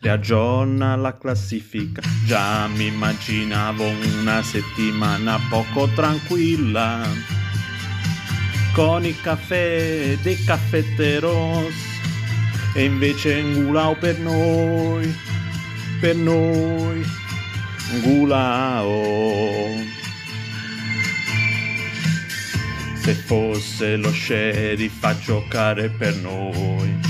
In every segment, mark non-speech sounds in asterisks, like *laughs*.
riaggiorna la classifica. Già mi immaginavo una settimana poco tranquilla, con il caffè dei caffetteros, e invece Ngulao per noi, per noi, Ngulao. Se fosse lo sheriff a giocare per noi.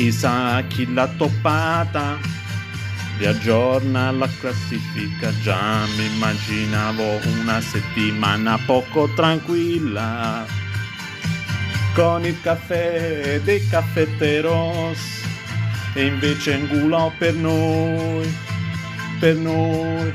Chissà chi l'ha toppata. Riaggiorna la classifica. Già mi immaginavo una settimana poco tranquilla. Con il caffè dei caffetteros. E invece Ngulò per noi per noi.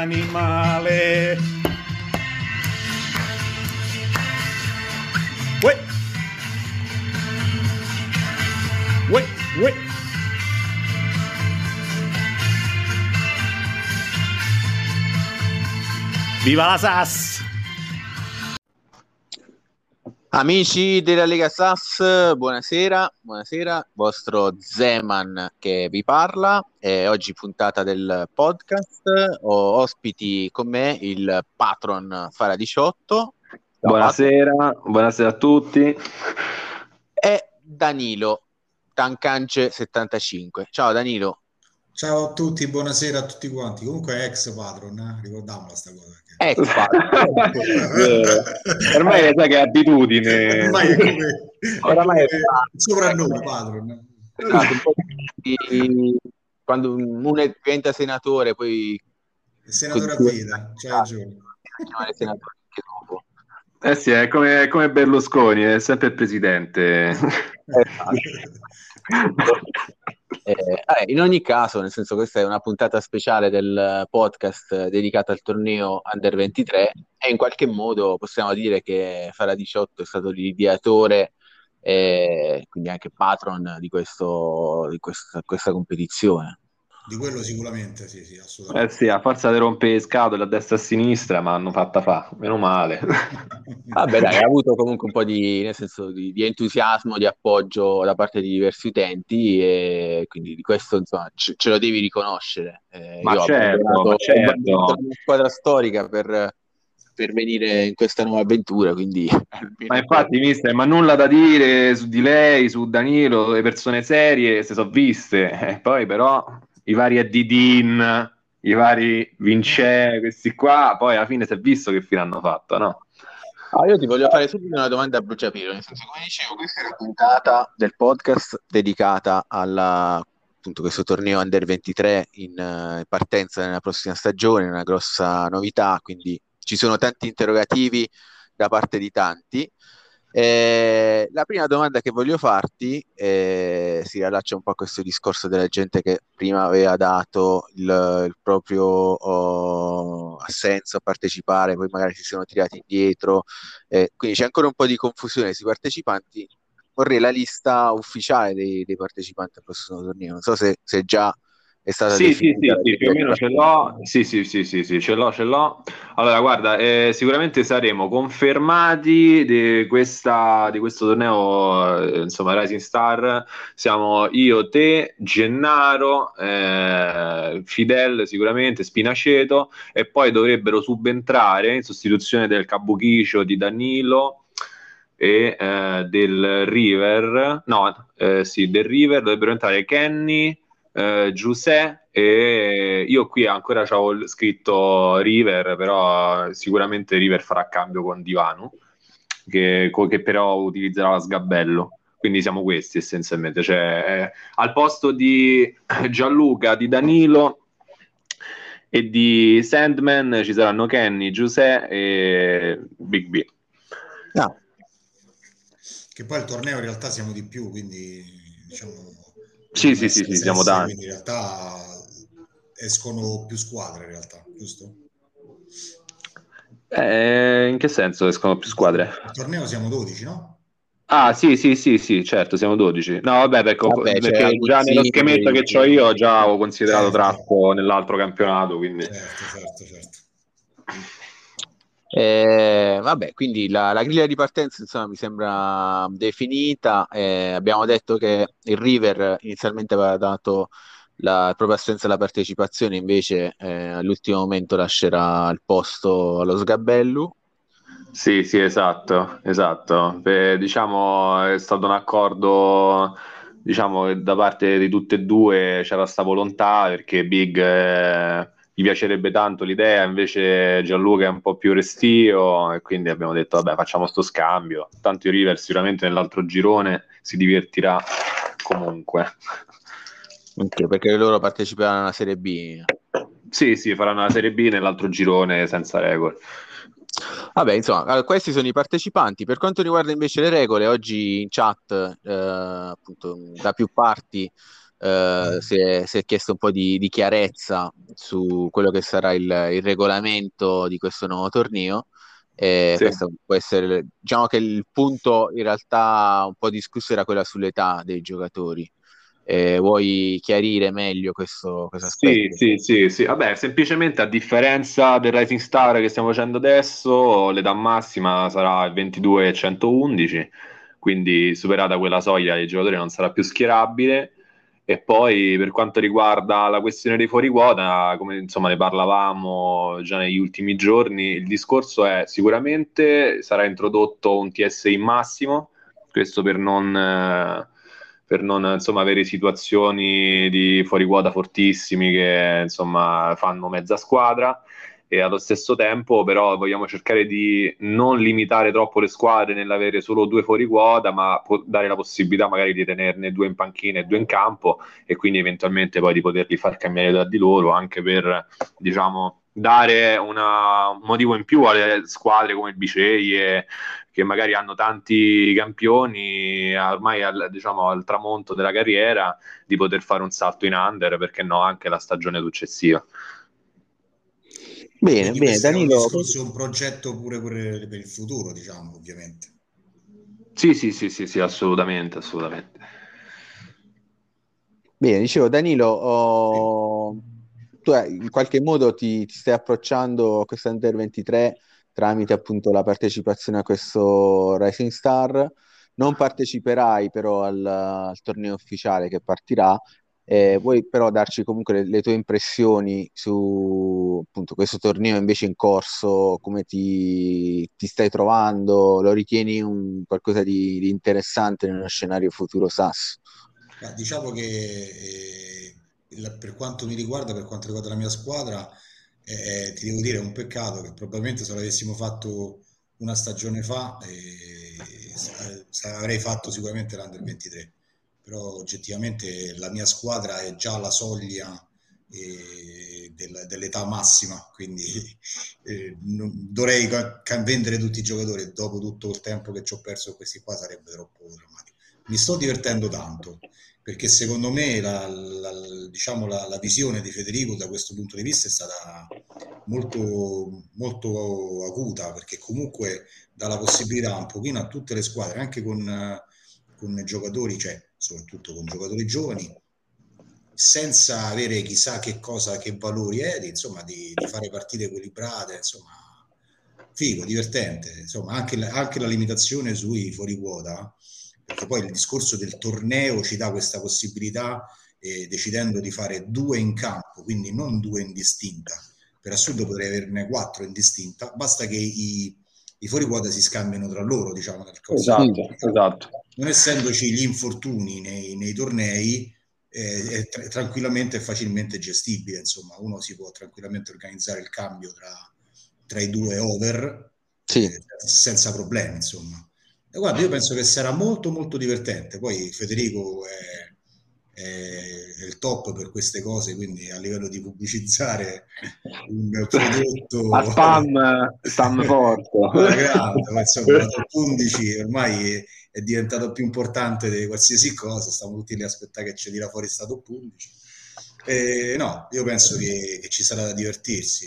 animales. Ué. Ué, ué. ¡Viva las as! Amici della Lega SAS, buonasera, buonasera, vostro Zeman che vi parla. Eh, oggi puntata del podcast, ho ospiti con me il patron Fara 18. Buonasera, buonasera a tutti. E Danilo Tancance 75. Ciao Danilo. Ciao a tutti, buonasera a tutti quanti. Comunque è ex patron, eh? ricordiamola sta cosa. Ex patron. *laughs* Ormai sai che è abitudine. Ormai è come, Oramai è come soprannome patron. Esatto, di- quando uno diventa senatore, poi Il senatore a vita, c'hai ragione. senatore anche dopo. Eh sì, è come, è come Berlusconi, è sempre il presidente. *laughs* Eh, in ogni caso, nel senso, questa è una puntata speciale del podcast dedicata al torneo Under 23 e in qualche modo possiamo dire che Fara 18 è stato l'ideatore e quindi anche patron di, questo, di questa, questa competizione. Di quello sicuramente, sì, sì, Eh assolutamente. sì, a forza di rompere le scatole a destra e a sinistra, ma hanno fatta fa, meno male. *laughs* Vabbè, dai, ha avuto comunque un po' di, nel senso, di, di entusiasmo, di appoggio da parte di diversi utenti e quindi di questo insomma ce, ce lo devi riconoscere. Eh, Ma certo, ma certo. mia squadra storica per, per venire in questa nuova avventura, quindi *laughs* Ma infatti, mister, ma nulla da dire su di lei, su Danilo, le persone serie, se sono viste. Eh, poi però i vari Edidin, i vari Vincè, questi qua, poi alla fine si è visto che fine hanno fatto, no? Ah, io ti voglio fare subito una domanda a bruciapelo, nel senso, come dicevo, questa è la puntata del podcast dedicata alla appunto questo torneo Under 23 in uh, partenza nella prossima stagione, una grossa novità, quindi ci sono tanti interrogativi da parte di tanti. Eh, la prima domanda che voglio farti eh, si allaccia un po' a questo discorso della gente che prima aveva dato il, il proprio oh, assenso a partecipare, poi magari si sono tirati indietro, eh, quindi c'è ancora un po' di confusione sui partecipanti. Vorrei la lista ufficiale dei, dei partecipanti al prossimo torneo, non so se, se già è stata sì, sì, sì, sì, più o meno ce l'ho. Sì, sì, sì, sì, sì, ce l'ho, ce l'ho. Allora, guarda, eh, sicuramente saremo confermati di, questa, di questo torneo, eh, insomma, Rising Star. Siamo io, te, Gennaro, eh, Fidel sicuramente, Spinaceto e poi dovrebbero subentrare in sostituzione del Cabuchicio di Danilo e eh, del River, no, eh, sì, del River dovrebbero entrare Kenny eh, Giuseppe e io qui ancora avevo scritto River, però sicuramente River farà cambio con Divano, che, che però utilizzerà la Sgabello. Quindi siamo questi essenzialmente. Cioè, eh, al posto di *coughs* Gianluca, di Danilo e di Sandman ci saranno Kenny, Giuseppe e Big B. No. Che poi il torneo in realtà siamo di più, quindi diciamo sì, sì, sì, sì, siamo tanti. Quindi in realtà escono più squadre, in realtà, giusto? Eh, in che senso escono più squadre? Il torneo siamo 12, no? Ah, sì, sì, sì, sì, certo, siamo 12. No, vabbè, perché, vabbè, perché già nello schemetto che ho io già ho considerato certo. Trappo nell'altro campionato, quindi... Certo, certo, certo. Eh, vabbè, quindi la, la, griglia di partenza insomma, mi sembra definita. Eh, abbiamo detto che il River inizialmente aveva dato la propria assenza alla partecipazione, invece eh, all'ultimo momento lascerà il posto allo Sgabellu. Sì, sì, esatto, esatto. Beh, diciamo è stato un accordo diciamo da parte di tutte e due c'era questa volontà perché Big eh, gli piacerebbe tanto l'idea, invece Gianluca è un po' più restio e quindi abbiamo detto vabbè facciamo sto scambio, tanto i River sicuramente nell'altro girone si divertirà comunque. Okay, perché loro parteciperanno alla Serie B. Sì, sì, faranno la Serie B nell'altro girone senza regole. Vabbè, insomma, questi sono i partecipanti. Per quanto riguarda invece le regole, oggi in chat, eh, appunto, da più parti eh, si, è, si, è, chiesto un po' di, di, chiarezza su quello che sarà il, il regolamento di questo nuovo torneo. E sì. questo può essere, diciamo che il punto in realtà un po' discusso era quella sull'età dei giocatori. Eh, vuoi chiarire meglio questo, questo aspetto? Sì, sì, sì, sì. Vabbè, semplicemente a differenza del Rising Star che stiamo facendo adesso, l'età massima sarà il 22 e 111, quindi superata quella soglia il giocatore non sarà più schierabile e poi per quanto riguarda la questione dei fuori quota, come insomma ne parlavamo già negli ultimi giorni, il discorso è sicuramente sarà introdotto un TSI massimo, questo per non, per non insomma, avere situazioni di fuori quota fortissimi che insomma fanno mezza squadra e allo stesso tempo però vogliamo cercare di non limitare troppo le squadre nell'avere solo due fuori quota, ma po- dare la possibilità magari di tenerne due in panchina e due in campo e quindi eventualmente poi di poterli far cambiare tra di loro anche per diciamo dare una, un motivo in più alle squadre come il Biceie che magari hanno tanti campioni ormai al, diciamo, al tramonto della carriera di poter fare un salto in under perché no anche la stagione successiva. Bene, bene, Danilo. È un progetto pure, per il futuro, diciamo, ovviamente. Sì, sì, sì, sì, sì, assolutamente, assolutamente. Bene, dicevo, Danilo, oh, tu in qualche modo ti, ti stai approcciando a questo Under 23 tramite appunto la partecipazione a questo Rising Star. Non parteciperai però al, al torneo ufficiale che partirà, eh, vuoi però darci comunque le, le, tue impressioni su appunto, questo torneo invece in corso, come ti, ti stai trovando? Lo ritieni un, qualcosa di, di, interessante nello scenario futuro SAS? Diciamo che eh, per quanto mi riguarda, per quanto riguarda la mia squadra, eh, ti devo dire è un peccato che probabilmente se l'avessimo fatto una stagione fa eh, avrei fatto sicuramente l'Under 23 però oggettivamente la mia squadra è già alla soglia eh, del, dell'età massima, quindi *laughs* eh, non, dovrei ca- vendere tutti i giocatori dopo tutto il tempo che ci ho perso questi qua sarebbe troppo drammatico. Mi sto divertendo tanto perché secondo me la, la, diciamo la, la, visione di Federico da questo punto di vista è stata molto, molto acuta perché comunque dà la possibilità un pochino a tutte le squadre, anche con, con giocatori, cioè soprattutto con giocatori giovani, senza avere chissà che cosa, che valori è, di, insomma, di, di fare partite equilibrate, insomma, figo, divertente, insomma, anche la, anche la limitazione sui fuori quota, perché poi il discorso del torneo ci dà questa possibilità, eh, decidendo di fare due in campo, quindi non due in distinta. Per assurdo potrei averne quattro in distinta, basta che i, i fuori quota si scambiano tra loro, diciamo. Esatto, esatto. Non essendoci gli infortuni nei, nei tornei, eh, è tra- tranquillamente e facilmente gestibile. Insomma, uno si può tranquillamente organizzare il cambio tra, tra i due over sì. eh, senza problemi. Insomma, e guarda, io penso che sarà molto, molto divertente. Poi Federico è, è, il top per queste cose, quindi a livello di pubblicizzare un prodotto a spam, spam *laughs* forte. grande, insomma, la top 11 ormai è diventato più importante di qualsiasi cosa, stiamo tutti lì a aspettare che ci tira fuori stato top 11. E, no, io penso che, che, ci sarà da divertirsi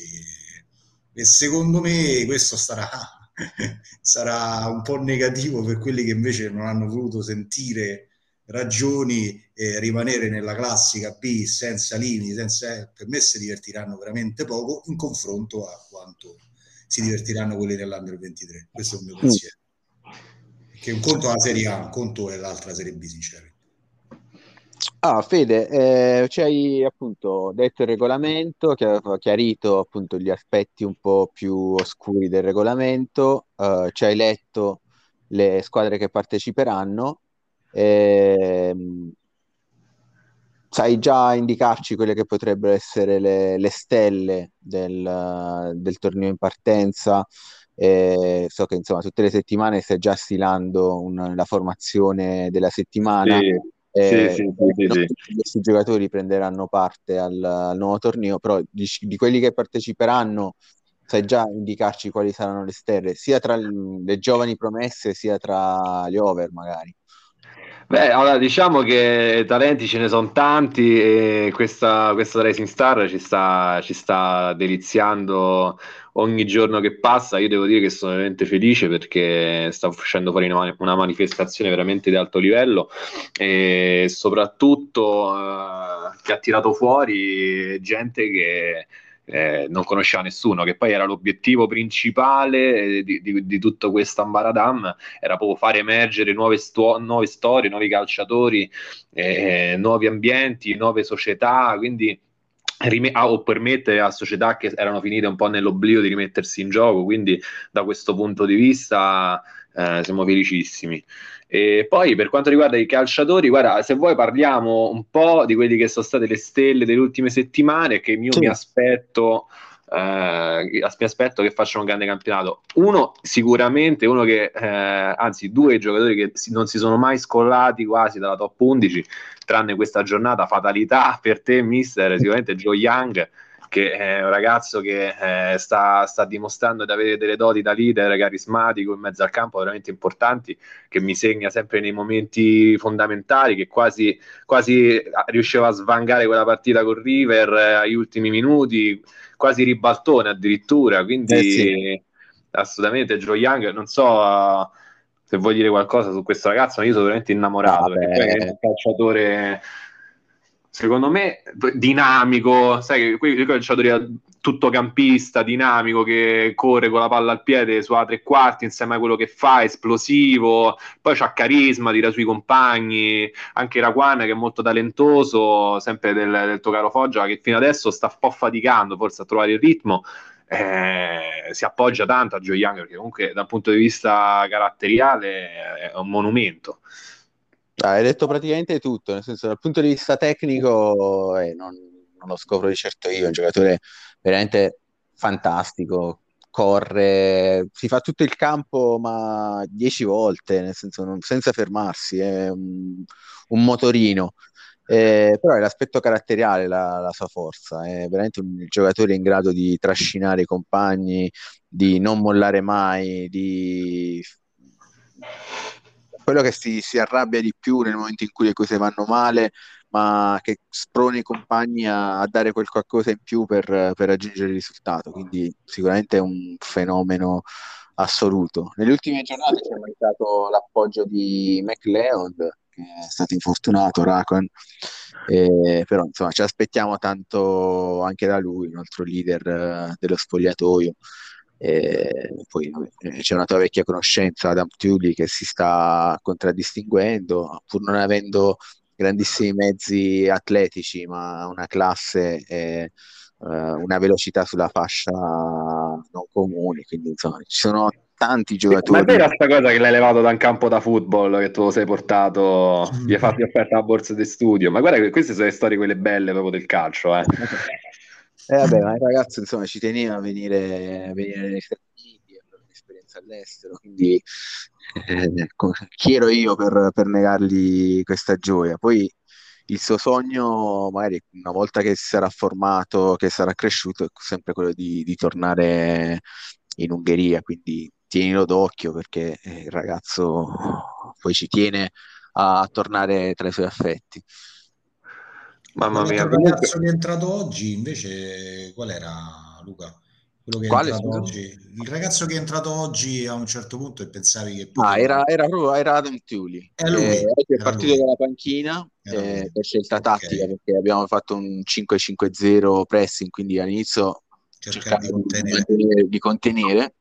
e secondo me questo starà, *laughs* sarà un po' negativo per quelli che invece non hanno voluto sentire ragioni e rimanere nella classica B senza limiti, senza, per me si divertiranno veramente poco in confronto a quanto si divertiranno quelli dell'Under 23. Questo è il mio pensiero che un conto è la Serie A, un conto è l'altra Serie B, sinceramente. Ah, Fede, eh, ci hai appunto detto il regolamento, che ha chiarito appunto gli aspetti un po' più oscuri del regolamento, eh, ci hai letto le squadre che parteciperanno, eh, sai già indicarci quelle che potrebbero essere le, le stelle del, del torneo in partenza, eh, so che insomma tutte le settimane stai già stilando un, la formazione della settimana. Sì. Eh, sì, sì, sì, questi giocatori prenderanno parte al, al nuovo torneo, però di, di, quelli che parteciperanno sai già indicarci quali saranno le stelle, sia tra le giovani promesse sia tra gli over magari. Beh, allora diciamo che talenti ce ne sono tanti e questa, questa Racing Star ci sta, ci sta deliziando ogni giorno che passa. Io devo dire che sono veramente felice perché sta uscendo fuori una, una manifestazione veramente di alto livello e soprattutto eh, che ha tirato fuori gente che eh, non conosceva nessuno, che poi era l'obiettivo principale eh, di, di, di tutto questo Ambaradam, era proprio fare emergere nuove, sto- nuove storie, nuovi calciatori, eh, nuovi ambienti, nuove società, quindi ah, o permettere a società che erano finite un po' nell'oblio di rimettersi in gioco, quindi da questo punto di vista eh, siamo felicissimi. E poi per quanto riguarda i calciatori, guarda, se vuoi parliamo un po' di quelli che sono state le stelle delle ultime settimane, che io sì. mi aspetto. Eh, mi aspetto che facciano un grande campionato. Uno, sicuramente, uno che, eh, anzi, due giocatori che non si sono mai scollati quasi dalla top 11, tranne questa giornata, fatalità per te, mister, sicuramente Joe Young che è un ragazzo che eh, sta, sta, dimostrando di avere delle doti da leader carismatico in mezzo al campo veramente importanti, che mi segna sempre nei momenti fondamentali, che quasi, quasi riusciva a svangare quella partita con River eh, agli ultimi minuti, quasi ribaltone addirittura, quindi eh sì. assolutamente Joe Young, non so... Se vuoi dire qualcosa su questo ragazzo, ma io sono veramente innamorato. Vabbè. Perché è un calciatore secondo me dinamico, sai, qui il calciatore tutto campista, dinamico, che corre con la palla al piede sulla tre quarti insieme a quello che fa, esplosivo, poi c'ha carisma, tira sui compagni, anche Raquan che è molto talentoso, sempre del, del tuo caro Foggia, che fino adesso sta un po' faticando forse a trovare il ritmo, eh, si appoggia tanto a Joe Young perché comunque dal punto di vista caratteriale è un monumento. Hai detto praticamente tutto, nel senso dal punto di vista tecnico eh, non, non, lo scopro di certo io, è un giocatore veramente fantastico, corre, si fa tutto il campo ma dieci volte, nel senso non, senza fermarsi, è un, un motorino. Eh, però è l'aspetto caratteriale la, la, sua forza, è veramente un giocatore in grado di trascinare i compagni, di non mollare mai, di quello che si, si arrabbia di più nel momento in cui le cose vanno male, ma che sprona i compagni a, a dare quel qualcosa in più per, per, raggiungere il risultato. Quindi sicuramente è un fenomeno assoluto. Nelle ultime giornate c'è mancato l'appoggio di McLeod, che è stato infortunato, Racon, però insomma ci aspettiamo tanto anche da lui, un altro leader eh, dello spogliatoio. E poi eh, c'è una tua vecchia conoscenza, Adam Tully, che si sta contraddistinguendo, pur non avendo grandissimi mezzi atletici, ma una classe e uh, una velocità sulla fascia non comuni. Quindi insomma ci sono tanti giocatori. Ma è vera sta cosa che l'hai levato da un campo da football che tu sei portato, gli hai fatto offerta la borsa di studio. Ma guarda che queste sono le storie quelle belle proprio del calcio, eh. Eh vabbè, ma *laughs* il ragazzo insomma ci teneva a venire, a venire negli Stati Uniti, a avere un'esperienza all'estero, quindi eh, chi ero io per, per negargli questa gioia? Poi il suo sogno, magari una volta che si sarà formato, che sarà cresciuto, è sempre quello di, di tornare in Ungheria, quindi tienilo d'occhio perché eh, il ragazzo poi ci tiene a tornare tra i suoi affetti. Mamma mia. Il ragazzo che è entrato oggi invece qual era Luca? Quello che Quale, è entrato oggi. Il ragazzo che è entrato oggi a un certo punto e pensavi che... Ah, era, era, proprio, era Adam Tiuli. È lui. Eh, è partito lui. dalla panchina eh, per scelta okay. tattica perché abbiamo fatto un 5-5-0 pressing, quindi all'inizio cercare di contenere. Di contenere.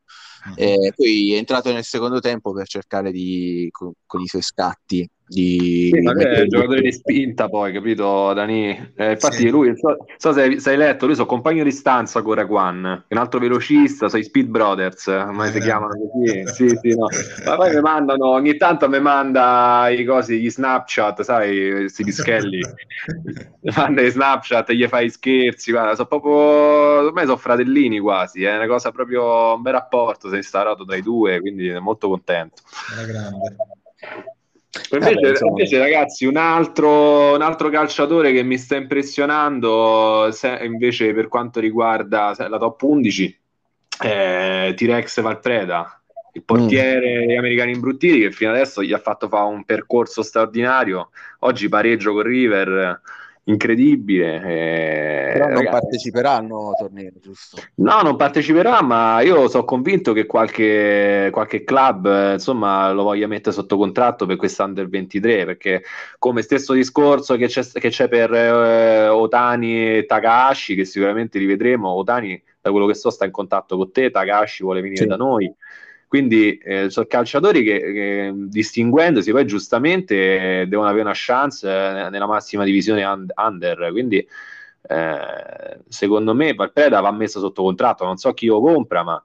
Uh-huh. Eh, poi è entrato nel secondo tempo per cercare di, con, con i suoi scatti di... Sì, ma è giocatore di spinta poi, capito Dani? Eh, infatti sì. lui, so, so se, hai letto, lui so compagno di stanza con Raquan, un altro velocista, sono i Speed Brothers, eh, si chiamano così, sì, sì, no. Ma poi mi mandano, ogni tanto mi manda i cosi, gli Snapchat, sai, questi pischelli, manda i Snapchat, gli fai scherzi, guarda, sono proprio, ormai sono fratellini quasi, è una cosa proprio, un bel rapporto, sei instaurato tra i due, quindi molto contento. Era grande. Invece, Vabbè, invece, ragazzi, un altro, un altro, calciatore che mi sta impressionando, se, invece per quanto riguarda la top 11, è T-Rex Valpreda, il portiere mm. americano imbruttiti che fino adesso gli ha fatto fare un percorso straordinario. Oggi pareggio con River incredibile. Eh, Però non ragazzi. parteciperanno a torneo, giusto? No, non parteciperà, ma io sono convinto che qualche, qualche club insomma lo voglia mettere sotto contratto per quest'Under 23, perché come stesso discorso che c'è, che c'è per eh, Otani e Takahashi, che sicuramente li vedremo, Otani da quello che so sta in contatto con te, Takahashi vuole venire sì. da noi quindi eh, sono calciatori che, che, distinguendosi poi giustamente eh, devono avere una chance eh, nella massima divisione under. Quindi eh, secondo me Valpreda va messo sotto contratto. Non so chi lo compra, ma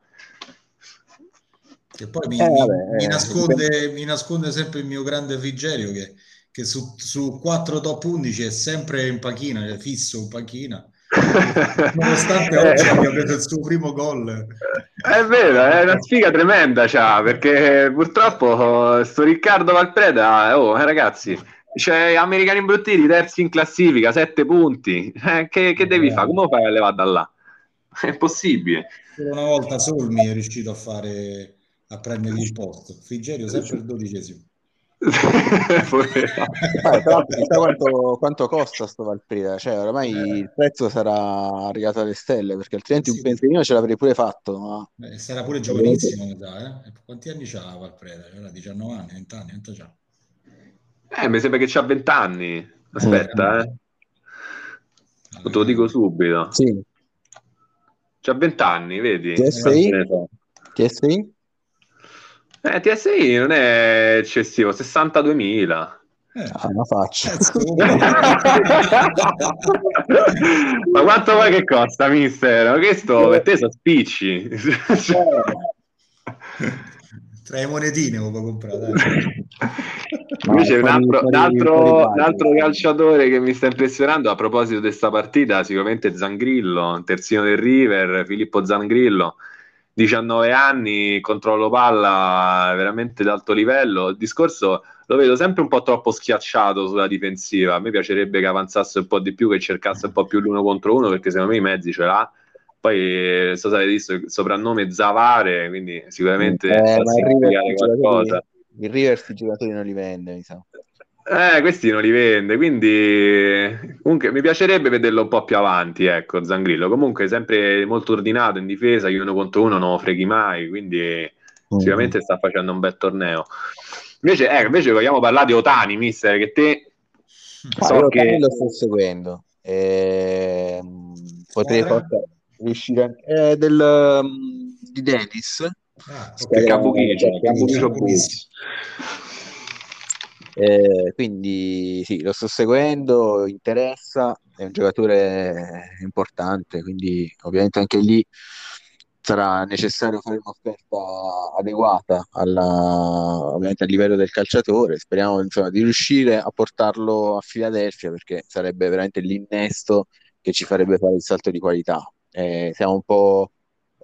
che poi mi, eh, vabbè, mi, nasconde, mi, nasconde, sempre il mio grande Frigerio che, che su, su 4 top 11 è sempre in panchina, è fisso in panchina *laughs* Nonostante oggi eh. abbia preso il suo primo gol. È vero, è una sfiga tremenda, cioè, perché purtroppo sto Riccardo Valpreda, oh ragazzi, c'è americani imbruttiti, terzi in classifica, sette punti. Eh, che, che devi fare? Come fai a levare da là? È possibile. Una volta Solmi è riuscito a fare a prendere il posto. Frigerio sempre il dodicesimo eh, chissà quanto, quanto, costa sto Valpreda cioè oramai eh. il prezzo sarà arrivato alle stelle perché altrimenti sì. un pensierino ce l'avrei pure fatto ma... eh, sarà pure giovanissimo metà, eh? quanti anni c'ha Valpreda? C'era 19 anni, 20 anni, quanto c'ha? Eh, mi sembra che c'ha 20 anni aspetta eh, eh. te lo dico subito sì. c'ha 20 anni vedi? TSI? TSI? Eh, TSI non è eccessivo, 62.000. Eh, ah, una faccia. *laughs* Ma quanto vuoi che costa, mister? Ma questo per te sono spicci. Tra le monetine lo comprare. *laughs* Invece un altro, un, altro, un altro, calciatore che mi sta impressionando a proposito di questa partita, sicuramente Zangrillo, terzino del River, Filippo Zangrillo 19 anni, controllo palla veramente d'alto livello. Il discorso lo vedo sempre un po' troppo schiacciato sulla difensiva. A me piacerebbe che avanzasse un po' di più, che cercasse un po' più l'uno contro uno, perché secondo me i mezzi ce l'ha. Poi, non so se avete visto il soprannome Zavare, quindi sicuramente Eh, sa significare qualcosa. il Rivers i giocatori non li vende, mi sa. Eh, questi non li vende, quindi comunque mi piacerebbe vederlo un po' più avanti, ecco, Zangrillo. Comunque sempre molto ordinato in difesa, io uno contro uno non lo freghi mai, quindi sicuramente sta facendo un bel torneo. Invece, eh, invece vogliamo parlare di Otani, mister, che te Ah, so che... Otani lo sto seguendo. Ehm, potrei Squadra? forse riuscire anche eh, del, um, di Dennis. Ah, ok. Squadra- Cambuchino, Cambuchino. Cambuchino Bulls. Eh, quindi sì, lo sto seguendo, interessa, è un giocatore importante, quindi ovviamente anche lì sarà necessario fare un'offerta adeguata alla- ovviamente al livello del calciatore. Speriamo insomma, di riuscire a portarlo a Filadelfia perché sarebbe veramente l'innesto che ci farebbe fare il salto di qualità. Eh, siamo un po'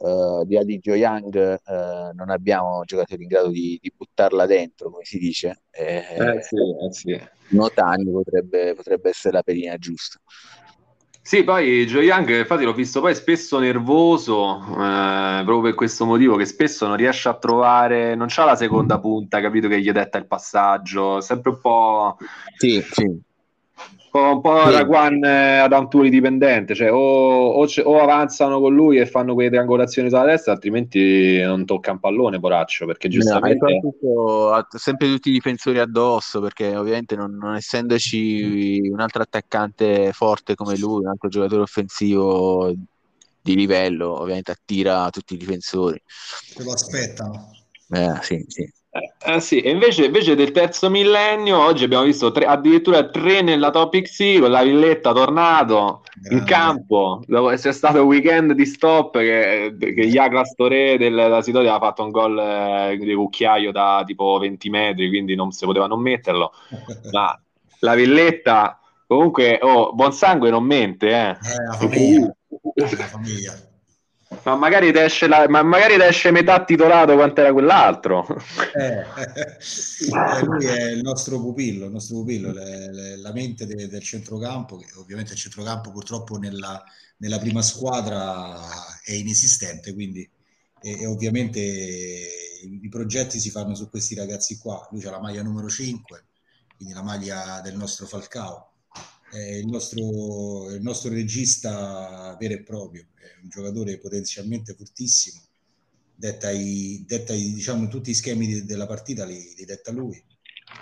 eh, di Adigio Young, eh, non abbiamo giocatori in grado di, di buttarla dentro, come si dice. Eh, Eh sì, eh sì. Notani potrebbe, potrebbe essere la pedina giusta. Sì, poi Joe Young, infatti l'ho visto poi spesso nervoso, eh, proprio per questo motivo, che spesso non riesce a trovare, non c'ha la seconda punta, capito, che gli detta il passaggio, sempre un po', Sì, sì. Un po', Sì. Raguan eh, ad Anturi dipendente, cioè o, o o avanzano con lui e fanno quelle triangolazioni sulla destra, altrimenti non tocca un pallone, poraccio, perché No, e giustamente... soprattutto ha sempre tutti i difensori addosso perché ovviamente non, non essendoci un altro attaccante forte come lui, un altro giocatore offensivo di livello, ovviamente attira tutti i difensori. Se lo aspettano. Eh, sì, sì. Eh, eh, sì, e invece, invece del terzo millennio, oggi abbiamo visto tre- addirittura tre nella Top X con la Villetta tornato in Grande. campo. Dopo c'è stato un weekend di stop che, che Torre del- della Sitoria aveva fatto un gol eh, di cucchiaio da tipo 20 metri, quindi non si poteva non metterlo. *laughs* Ma la Villetta, comunque, oh, buon sangue non mente, eh. Eh, la famiglia. *laughs* La famiglia. Ma magari ti esce, la- ma magari esce metà titolato quanto era quell'altro. Eh, *laughs* eh, lui è il nostro pupillo, il nostro pupillo, le- le- la mente de- del centrocampo, che ovviamente il centrocampo purtroppo nella, nella prima squadra è inesistente, quindi e, e ovviamente i, i progetti si fanno su questi ragazzi qua. Lui ha la maglia numero 5, quindi la maglia del nostro Falcao. È il nostro, il nostro regista vero e proprio, è un giocatore potenzialmente fortissimo detta, i, detta i, diciamo, tutti i schemi di- della partita li, li detta lui.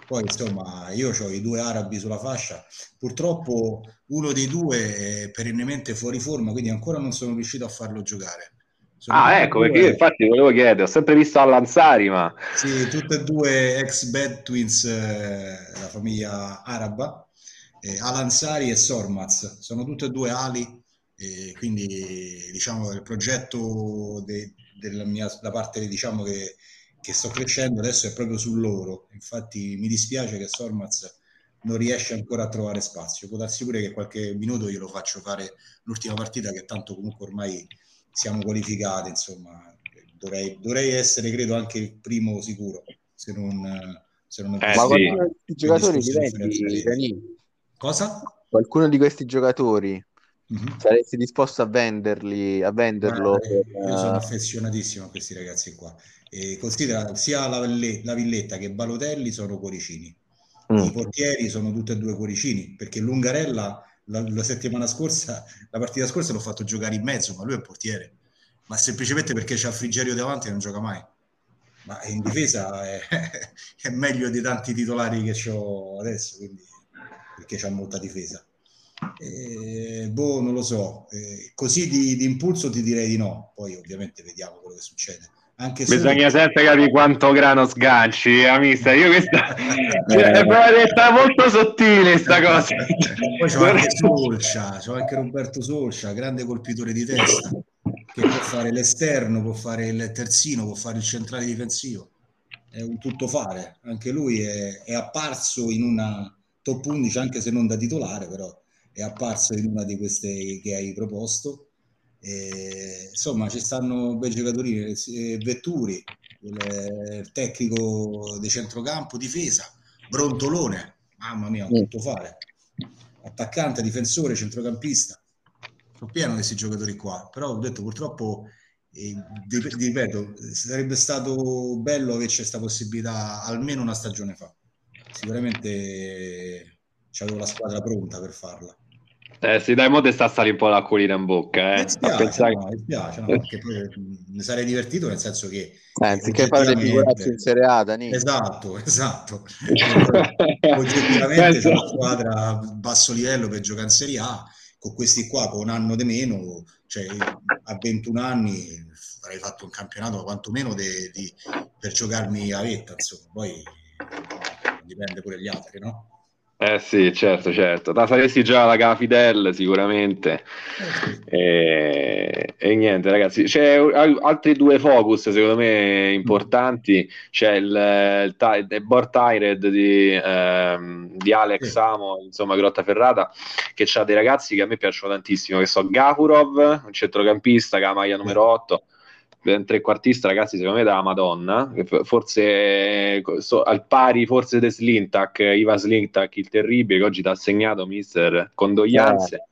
Poi insomma io ho i due arabi sulla fascia, purtroppo uno dei due è perennemente fuori forma, quindi ancora non sono riuscito a farlo giocare. Sono Ah, ecco, perché io due- infatti volevo chiedere, ho sempre visto a Lanzari, ma... Sì, tutte e due ex Bad Twins, eh, la famiglia araba, eh, Alansari e Sormaz, sono tutte e due ali, e quindi diciamo il progetto de- della mia da parte diciamo che, che sto crescendo adesso è proprio su loro, infatti mi dispiace che Sormaz non riesce ancora a trovare spazio, può darsi pure che qualche minuto glielo faccio fare l'ultima partita che tanto comunque ormai siamo qualificati, insomma, dovrei, dovrei essere, credo, anche il primo sicuro, se non, se non ho Eh, Ma sì. questi giocatori li Cosa? Qualcuno di questi giocatori Mhm. saresti disposto a venderli, a venderlo per, io sono eh, affezionatissimo a questi ragazzi qua. E considera sia la, la Villetta che Balotelli sono cuoricini. mm. I portieri sono tutti e due cuoricini, perché Lungarella la, la settimana scorsa, la partita scorsa l'ho fatto giocare in mezzo, ma lui è un portiere. Ma semplicemente perché c'ha Frigerio davanti e non gioca mai. Ma in difesa è, *laughs* è meglio di tanti titolari che ho adesso, quindi, perché c'ha molta difesa. Eh, boh, non lo so. Eh, così di, di impulso ti direi di no. Poi ovviamente vediamo quello che succede. Anche Bisogna sempre capire quanto grano sganci, eh, mister. Io questa cioè, è proprio molto sottile sta cosa. Poi c'ho anche Solcia, c'ho anche Roberto Solcia, grande colpitore di testa, che può fare l'esterno, può fare il terzino, può fare il centrale difensivo. È un tuttofare. Anche lui è, è apparso in una top 11, anche se non da titolare, però è apparso in una di queste che hai proposto. E, insomma, ci stanno bei giocatori, eh, Vetturi, il tecnico di centrocampo, difesa, Brontolone, mamma mia, tutto fare. Attaccante, difensore, centrocampista. Sono pieno di questi giocatori qua, però ho detto purtroppo e, ripeto, sarebbe stato bello averci questa possibilità almeno una stagione fa. Sicuramente c'avevo la squadra pronta per farla. Eh sì, dai, mo te sta a salire un po' l'acquolina in bocca, eh. Mi spiace, pensare... no, mi spiace no, perché poi mi sarei divertito nel senso che... Eh, anziché fare le figuracce in seriata, Esatto, *laughs* esatto. *laughs* oggettivamente c'è una squadra basso livello per giocare in Serie A, con questi qua con un anno di meno, cioè a 21 anni avrei fatto un campionato quantomeno de, di, per giocarmi a vetta, insomma, poi dipende pure gli altri, no? Eh sì, certo, certo. Da saresti già la Gafidel sicuramente. E, e, niente, ragazzi, c'è altri due focus secondo me importanti. C'è il, il, il Board Tired di, ehm, di Alex sì. Amo, insomma, Grottaferrata, che ha dei ragazzi che a me piacciono tantissimo, che so Gafurov, un centrocampista che ha la maglia numero 8 un trequartista, ragazzi, secondo me dalla Madonna, forse so, al pari forse di Slintak, Ivan Slintak, il terribile, che oggi ti ha segnato, mister, condoglianze. Eh.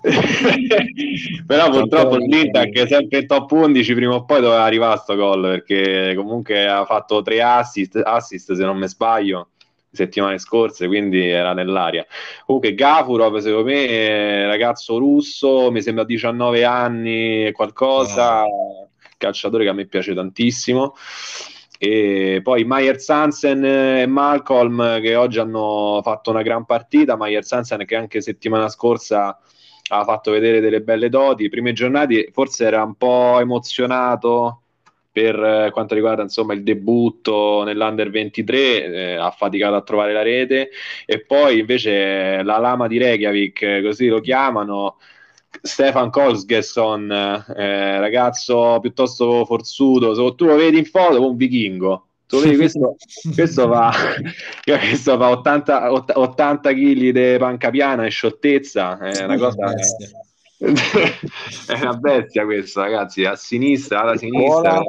*laughs* però purtroppo Slintak è sempre in top 11 prima o poi doveva arrivare a sto gol perché comunque ha fatto tre assist, assist se non mi sbaglio settimane scorse, quindi era nell'aria. Comunque Gafurov, secondo me, ragazzo russo, mi sembra 19 anni qualcosa, oh calciatore che a me piace tantissimo. E poi Mayer Sansen e Malcolm che oggi hanno fatto una gran partita. Mayer Sansen che anche settimana scorsa ha fatto vedere delle belle doti. Prime giornate forse era un po' emozionato per quanto riguarda insomma il debutto nell'Under 23 eh, ha faticato a trovare la rete e poi invece la lama di Reykjavik così lo chiamano Stefan Kolsgesson, eh, ragazzo piuttosto forzuto, se tu lo vedi in foto, un vichingo. Tu vedi *laughs* questo, questo va, *laughs* questo va 80, 80 kg di panca piana e scioltezza, è una cosa... *laughs* è una bestia questo, ragazzi, a sinistra, alla sinistra.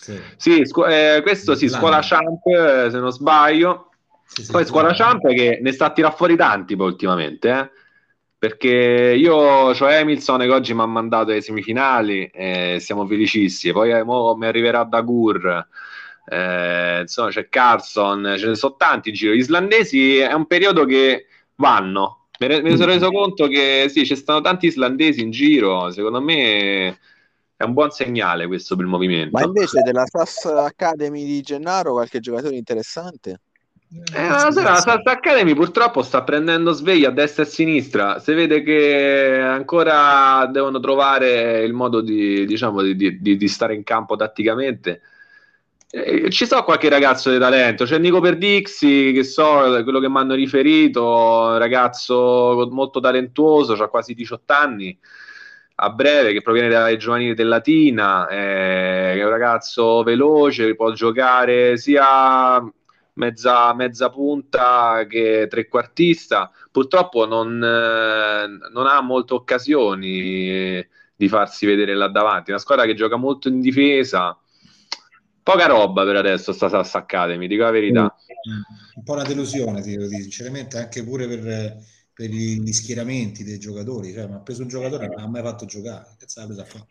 Sì, sì scu- eh, questo sì, scuola Champ, eh, se non sbaglio. Sì, sì, Poi scuola Champ che ne sta a tirare fuori tanti poi ultimamente, eh perché io ho Hamilton che oggi mi ha mandato ai semifinali e siamo felicissimi. Poi eh, mi arriverà Dagur eh, insomma c'è Carlson ce ne sono tanti in giro. Gli islandesi è un periodo che vanno. Me ne, me ne sono reso conto che sì ci stanno tanti islandesi in giro. Secondo me è un buon segnale questo per il movimento. Ma invece della SAS Academy di Gennaro qualche giocatore interessante? Eh, la Salt Academy purtroppo sta prendendo sveglia a destra e a sinistra. Si vede che ancora devono trovare il modo di, diciamo, di, di, di stare in campo tatticamente. Eh, ci so qualche ragazzo di talento, c'è Nico Perdixi, che so, quello che mi hanno riferito, ragazzo molto talentuoso, ha quasi 18 anni, a breve, che proviene dai giovanili del Latina, eh, è un ragazzo veloce, può giocare sia mezza, mezza punta che trequartista, purtroppo non, eh, non ha molte occasioni di farsi vedere là davanti. Una squadra che gioca molto in difesa, poca roba per adesso sta Sass Academy, dico la verità. Un po' una delusione, ti devo dire, sinceramente, anche pure per, per gli schieramenti dei giocatori. Cioè, mi ha preso un giocatore, non ha mai fatto giocare. Che l'ha presa a fare?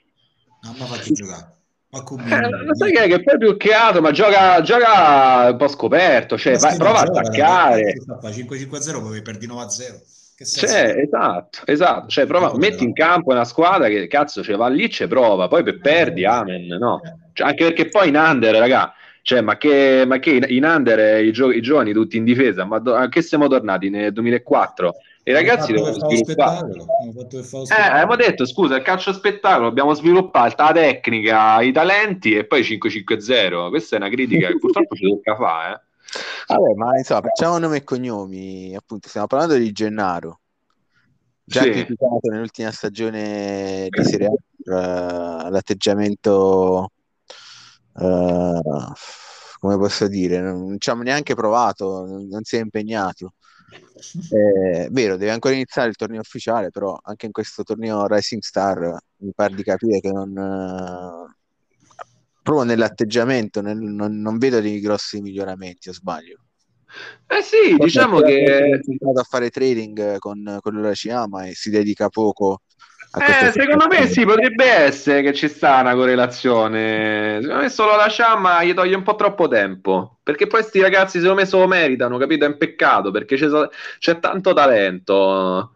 Non ha mai fatto giocare. Ma eh, sai che, che poi più che altro, ma gioca, gioca un po' scoperto, cioè vai, prova a attaccare. 5-5-0 poi perdi 9-0. Cioè, esatto, esatto. Cioè, prova, metti in campo una squadra che cazzo cioè, va lì, ci prova, poi per eh, perdi, eh, amen. No? Cioè, anche perché poi in under, raga, cioè, ma che, ma che in under i, gio- i giovani tutti in difesa, ma do- che siamo tornati nel 2004? I ragazzi devono sviluppare. Eh, abbiamo detto, scusa, il calcio spettacolo, abbiamo sviluppato la tecnica, i talenti e poi 5-5-0. Questa è una critica che purtroppo ci tocca fare. Eh. Vabbè, ma insomma, facciamo nome e cognomi. Appunto, stiamo parlando di Gennaro. Già sì. criticato nell'ultima stagione di Serie A uh, l'atteggiamento uh, come posso dire, non ci ha neanche provato, non, non si è impegnato. È vero, deve ancora iniziare il torneo ufficiale, però anche in questo torneo Rising Star mi pare di capire che non, proprio nell'atteggiamento nel, non, non, vedo dei grossi miglioramenti, o sbaglio. Eh sì, Poi diciamo che è andato a fare trading con quello che ci ama e si dedica poco eh, secondo me sì, potrebbe essere che ci sta una correlazione. Secondo me solo la Sciamma gli toglie un po' troppo tempo. Perché poi questi ragazzi, secondo me, se lo meritano, capito? È un peccato perché c'è, c'è tanto talento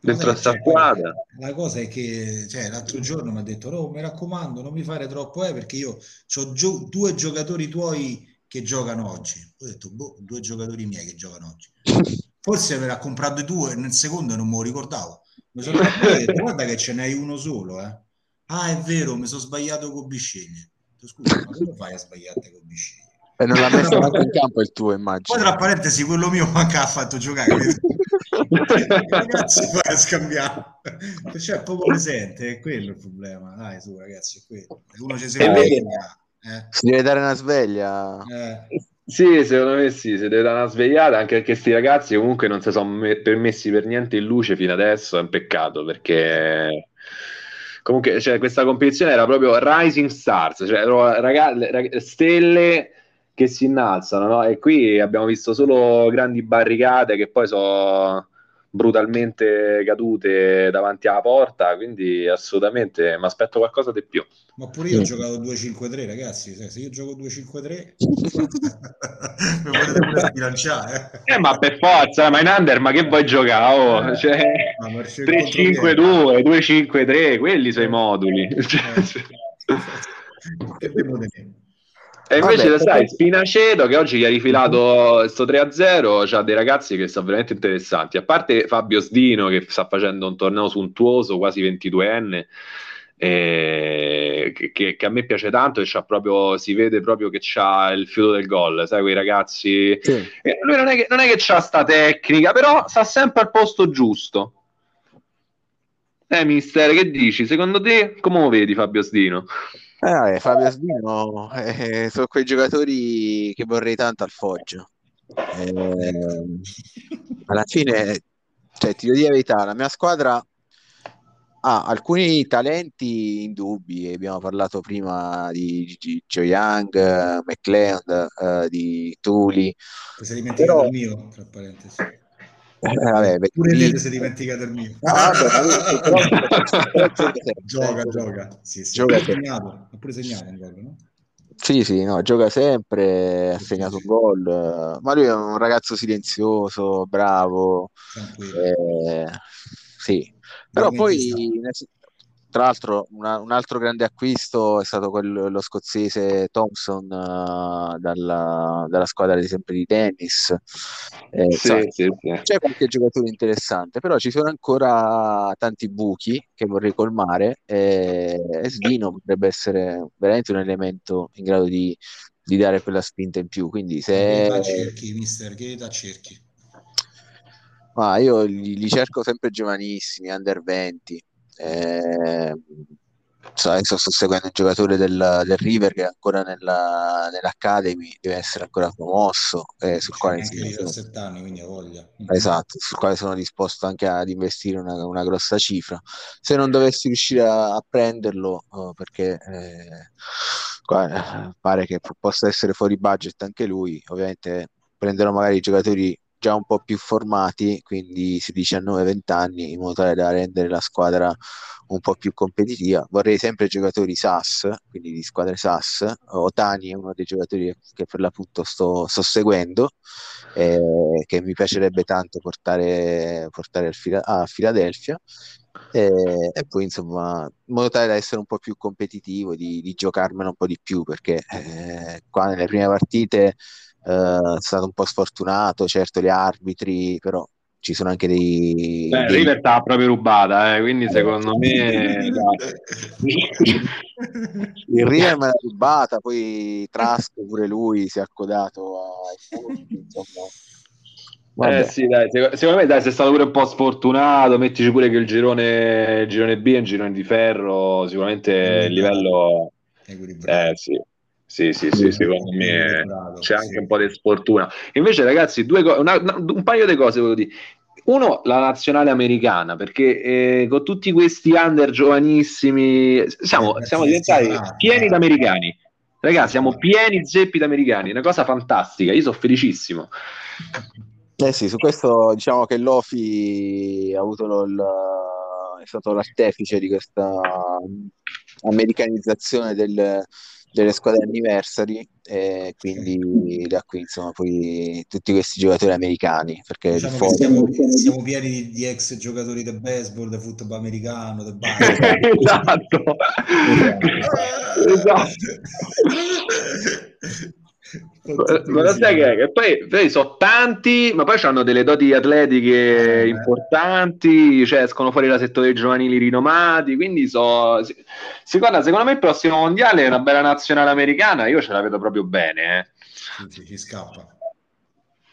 dentro questa cioè, squadra. La cosa è che cioè, l'altro giorno mi ha detto: No, mi raccomando, non mi fare troppo, eh, perché io ho gio- due giocatori tuoi che giocano oggi. Ho detto: boh, due giocatori miei che giocano oggi. *laughs* Forse me l'ha comprato due nel secondo e non me lo ricordavo. Mi sono detto, guarda che ce n'hai uno solo, eh. Ah, è vero, mi sono sbagliato con Bisceglie. Scusa, ma come fai a sbagliarti con Bisceglie? E non l'ha messo neanche in campo il tuo, immagino. Poi tra parentesi, quello mio *laughs* manca ha fatto giocare. ragazzi, a scambiare. Cioè, poco presente, è quello il problema. Dai, su, ragazzi, è quello. Uno ci si eh. Si deve dare una sveglia. Eh. Sì, secondo me sì, si deve dare una svegliata anche perché questi ragazzi comunque non si sono me- permessi per niente in luce fino adesso, è un peccato perché comunque cioè, questa competizione era proprio Rising Stars, cioè ragazzi, rag- stelle che si innalzano, no? E qui abbiamo visto solo grandi barricate che poi sono brutalmente cadute davanti alla porta, quindi assolutamente mi aspetto qualcosa di più. Ma pure io ho giocato 2-5-3, ragazzi, se io gioco 2-5-3 *laughs* *laughs* mi potete pure sbilanciare. Eh, ma per forza, ma in under, ma che vuoi giocare? Oh, eh, cioè, 3-5-2, 2-5-3, quelli sono i moduli. Eh. *laughs* che devo dire? E invece, Vabbè, sai, Spinaceto che oggi gli ha rifilato questo 3-0, c'ha dei ragazzi che sono veramente interessanti. A parte Fabio Sdino che sta facendo un torneo suntuoso, quasi 22enne, eh, che, che, a me piace tanto e proprio, si vede proprio che c'ha il fiuto del gol, sai, quei ragazzi. Sì. Eh, lui non è, che, non è che c'ha sta tecnica, però sta sempre al posto giusto. Eh, mister, che dici? Secondo te come lo vedi Fabio Sdino? Eh, Fabio Sbino eh, sono quei giocatori che vorrei tanto al Foggia. Eh, alla fine, cioè, ti devo dire la verità, la mia squadra ha alcuni talenti indubbi. Abbiamo parlato prima di, Joe Young, McLeod, uh, di Tuli. Se dimenticato Però... il mio, tra parentesi. Eh, vabbè, Pure lei si è dimenticato il mio. Ah, *laughs* *laughs* gioca, gioca. Sì, sì. Gioca ha segnato, ha pure segnato un gol, no? Sì, sì, no, gioca sempre, ha segnato un gol, ma lui è un ragazzo silenzioso, bravo, eh, sì, però poi tra l'altro, una, un altro grande acquisto è stato quello, lo scozzese Thompson uh, dalla, dalla, squadra di sempre di tennis. Eh, sì, so, sì, sì. C'è qualche giocatore interessante, però ci sono ancora tanti buchi che vorrei colmare e, e Svino potrebbe essere veramente un elemento in grado di, di dare quella spinta in più. Quindi se... Che cerchi, mister? Che età cerchi? Ah, io li, li cerco sempre giovanissimi, under 20 eh, adesso sto seguendo un giocatore del, del River che è ancora nella, nell'Academy, deve essere ancora promosso, eh, sul quale anche 17 anni, quindi ha voglia. Esatto, sul quale sono disposto anche ad investire una, una grossa cifra. Se non dovessi riuscire a, a prenderlo, oh, perché eh, qua, pare che possa essere fuori budget anche lui, ovviamente prenderò magari i giocatori già un po' più formati, quindi 19-20 anni, in modo tale da rendere la squadra un po' più competitiva. Vorrei sempre giocatori SAS, quindi di squadre SAS. Otani è uno dei giocatori che per l'appunto sto, sto seguendo, eh, che mi piacerebbe tanto portare, portare a Filadelfia. E, e, poi insomma in modo tale da essere un po' più competitivo di, di giocarmela un po' di più perché eh, qua nelle prime partite eh, è stato un po' sfortunato, certo gli arbitri, però ci sono anche dei... Beh, dei... River t'ha proprio rubata, eh, quindi secondo me... *laughs* Il River me l'ha rubata, poi Trask pure lui si è accodato ai punti, insomma... Eh sì, dai, secondo me dai, sei stato pure un po' sfortunato, mettici pure che il girone, il girone B è un girone di ferro, sicuramente il livello... Eh sì, Sì, sì, sì, secondo me c'è anche un po' di sfortuna. Invece, ragazzi, due co- una, una, un paio di cose volevo dire. Uno, la nazionale americana, perché eh, con tutti questi under giovanissimi siamo, eh, siamo diventati pieni di americani. Ragazzi, siamo pieni zeppi di americani, una cosa fantastica. Io sono felicissimo. Eh sì, su questo diciamo che Lofi ha avuto il, è stato l'artefice di questa americanizzazione del, delle squadre anniversary e quindi da qui insomma poi tutti questi giocatori americani perché diciamo fuori... siamo, siamo, pieni di, di, ex giocatori del baseball, del football americano, del *laughs* basket esatto. *laughs* Esatto *laughs* ma lo sai che, che poi, poi, sono tanti, ma poi hanno delle doti atletiche eh, importanti, cioè escono fuori da settori giovanili rinomati, quindi so, si, secondo, secondo me il prossimo mondiale è una bella nazionale americana, io ce la vedo proprio bene. Eh. Sì, sì, ci scappa.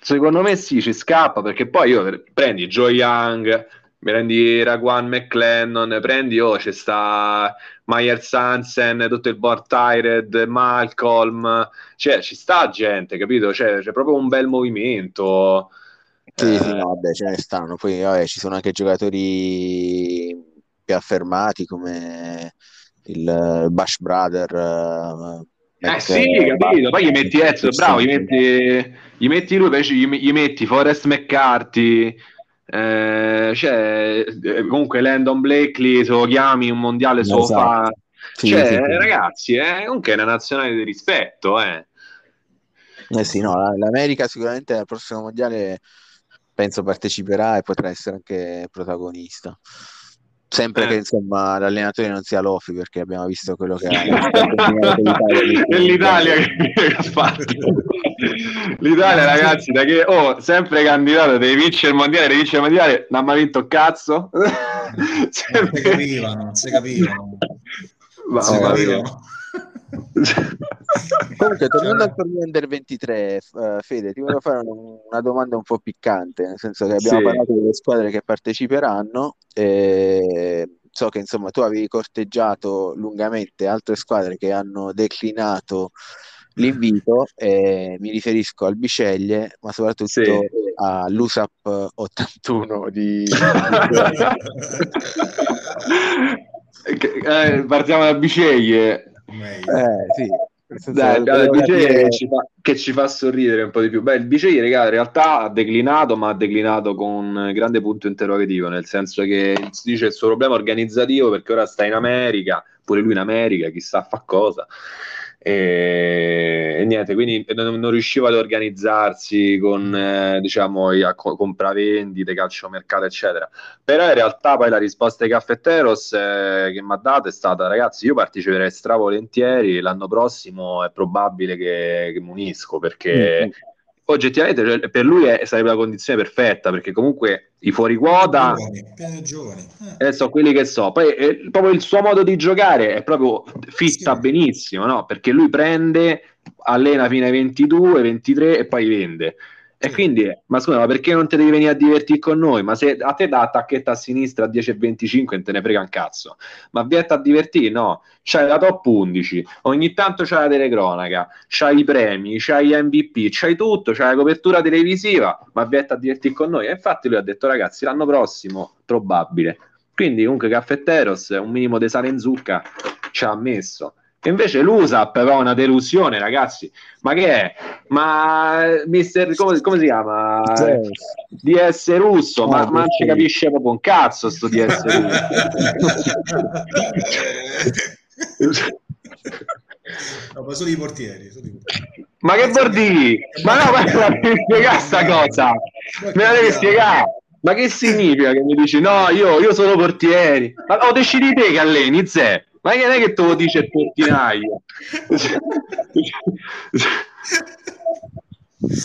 Secondo me sì, ci scappa, perché poi io prendi Joe Young, prendi Raguan McLennan, prendi, oh, c'è sta Meyer Sansen, tutto il board Tyred, Malcolm, cioè ci sta gente, capito? Cioè, c'è proprio un bel movimento. Sì, eh... sì, vabbè, ce ne stanno. Poi vabbè, ci sono anche giocatori più affermati come il Bash Brother. Eh, eh sì, capito. Poi gli metti Ezio, bravo, gli metti, gli metti lui, invece gli, gli metti Forrest McCarthy, eh, cioè, eh, comunque Landon Blakely se lo chiami un mondiale so esatto. fa sì, cioè, sì, sì. ragazzi eh, comunque è una nazionale di rispetto eh. eh sì no l'America sicuramente al prossimo mondiale penso parteciperà e potrà essere anche protagonista sempre eh. che insomma l'allenatore non sia Lofi perché abbiamo visto quello che ha *laughs* l'Italia che ha fatto L'Italia, ragazzi, da che oh, sempre candidato, devi vincere il mondiale, devi vincere il mondiale, non ha mai vinto cazzo. non si capivano, non *laughs* si capivano. Non si capivano. Comunque, tornando al torneo Under 23, uh, eh, Fede, ti voglio fare una domanda un po' piccante, nel senso che abbiamo sì. parlato delle squadre che parteciperanno. E so che insomma tu avevi corteggiato lungamente altre squadre che hanno declinato l'invito e mi riferisco al Biceglie, ma soprattutto sì. all'USAP 81 di... *laughs* eh, partiamo da Biceglie. Eh, sì. Dai, il Biceglie che, ci fa, che ci fa sorridere un po' di più. Beh, il Biceglie, raga, in realtà ha declinato, ma ha declinato con grande punto interrogativo, nel senso che si dice il suo problema organizzativo perché ora sta in America, pure lui in America, chissà fa cosa e, e niente, quindi non, non, riusciva ad organizzarsi con eh, diciamo i compravendite, calciomercato, eccetera. Però in realtà poi la risposta ai caffetteros eh, che mi ha dato è stata: ragazzi, io parteciperei stravolentieri. L'anno prossimo è probabile che, che mi unisco perché mm-hmm oggettivamente cioè, per lui è, sarebbe la condizione perfetta perché comunque i fuori quota giovani, giovani. Eh. Eh, so quelli che so poi eh, proprio il suo modo di giocare è proprio fitta sì. benissimo no? perché lui prende allena fino ai 22 23 e poi vende e quindi, ma scusa, ma perché non ti devi venire a divertire con noi? Ma se a te da attacchetta a sinistra a 10,25 non te ne frega un cazzo. Ma vieni a divertire? No. C'hai la top 11, ogni tanto c'hai la telecronaca, c'hai i premi, c'hai gli MVP, c'hai tutto, c'hai la copertura televisiva, ma vieni a divertire con noi. E infatti lui ha detto, ragazzi, l'anno prossimo, probabile. Quindi comunque Caffetteros, un minimo di sale in zucca ci ha messo. Invece l'USAP aveva una delusione, ragazzi. Ma che è? Ma mister, come, come si chiama? DS russo, ma, ma non ci capisce proprio un cazzo sto DS russo. *laughs* No, ma sono i portieri. Sono i portieri. Ma che vuol dire? Ma no, ma la devi spiegare sta cosa. Me la devi spiegare. Ma che significa che mi dici no, io, io sono portieri? Ma lo decidi te che alleni, Zè. Ma che non è che te lo dice il portinaio?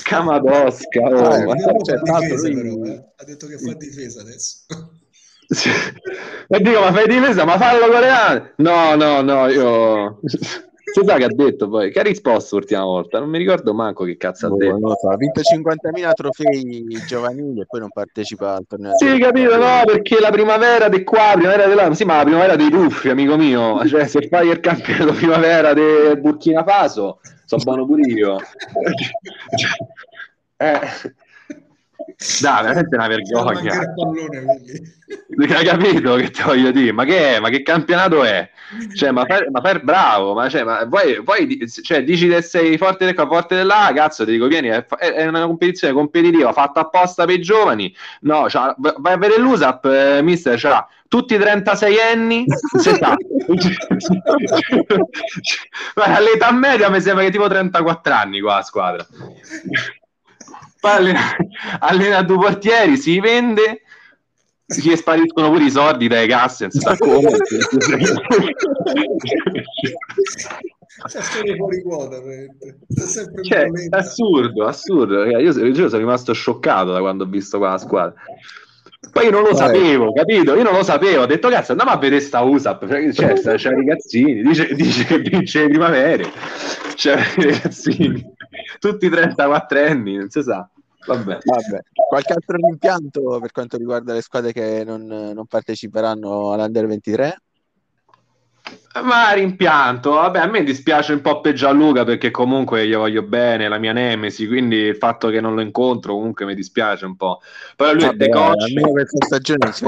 Camadosca, oh, ah, ma cioè, difesa, lui... però, eh. ha detto che fa difesa adesso. E dico, ma fai difesa, ma fallo coreano? No, no, no, io... Si sa che ha detto poi, che ha risposto l'ultima volta? Non mi ricordo manco che cazzo Boh, ha detto. so, ha vinto 50.000 trofei giovanili e poi non partecipa al torneo. Sì, capito, no, perché la primavera di qua, la primavera di là, sì, ma la primavera dei puffi, amico mio, cioè se fai il campionato primavera del Burkina Faso, so buono pure io. *laughs* eh. Dai, veramente è una vergogna. il pallone, quindi. Hai capito che ti voglio dire? Ma che è? Ma che campionato è? Cioè, ma fai, ma fai bravo, ma, cioè, ma poi di- cioè, dici che sei forte di qua, forte là, cazzo, ti dico, vieni, è, è una competizione competitiva fatta apposta per i giovani. No, c'ha- vai a vedere l'USAP, eh, mister, c'ha tutti i 36 anni, All'età media mi sembra che tipo 34 anni qua a squadra. Allena, allena due portieri, si vende, gli spariscono pure i soldi dai casse, non si sa come. *laughs* C'è solo fuori quota, Cioè, è assurdo, assurdo. Io, io sono rimasto scioccato da quando ho visto qua la squadra. Poi io non lo Vabbè. sapevo, capito? Io non lo sapevo. Ho detto, cazzo, andiamo a vedere sta USAP. Cioè, c'è i ragazzini, dice, dice che vince le primavere. C'è i ragazzini, tutti 34 anni, non si sa. Vabbè. Vabbè. Qualche altro rimpianto per quanto riguarda le squadre che non, non parteciperanno all'Under 23? Ma rimpianto, vabbè, a me dispiace un po' per Gianluca perché comunque gli voglio bene, la mia nemesi, quindi il fatto che non lo incontro comunque mi dispiace un po'. Però lui è Vabbè, decoccio, almeno questa stagione non si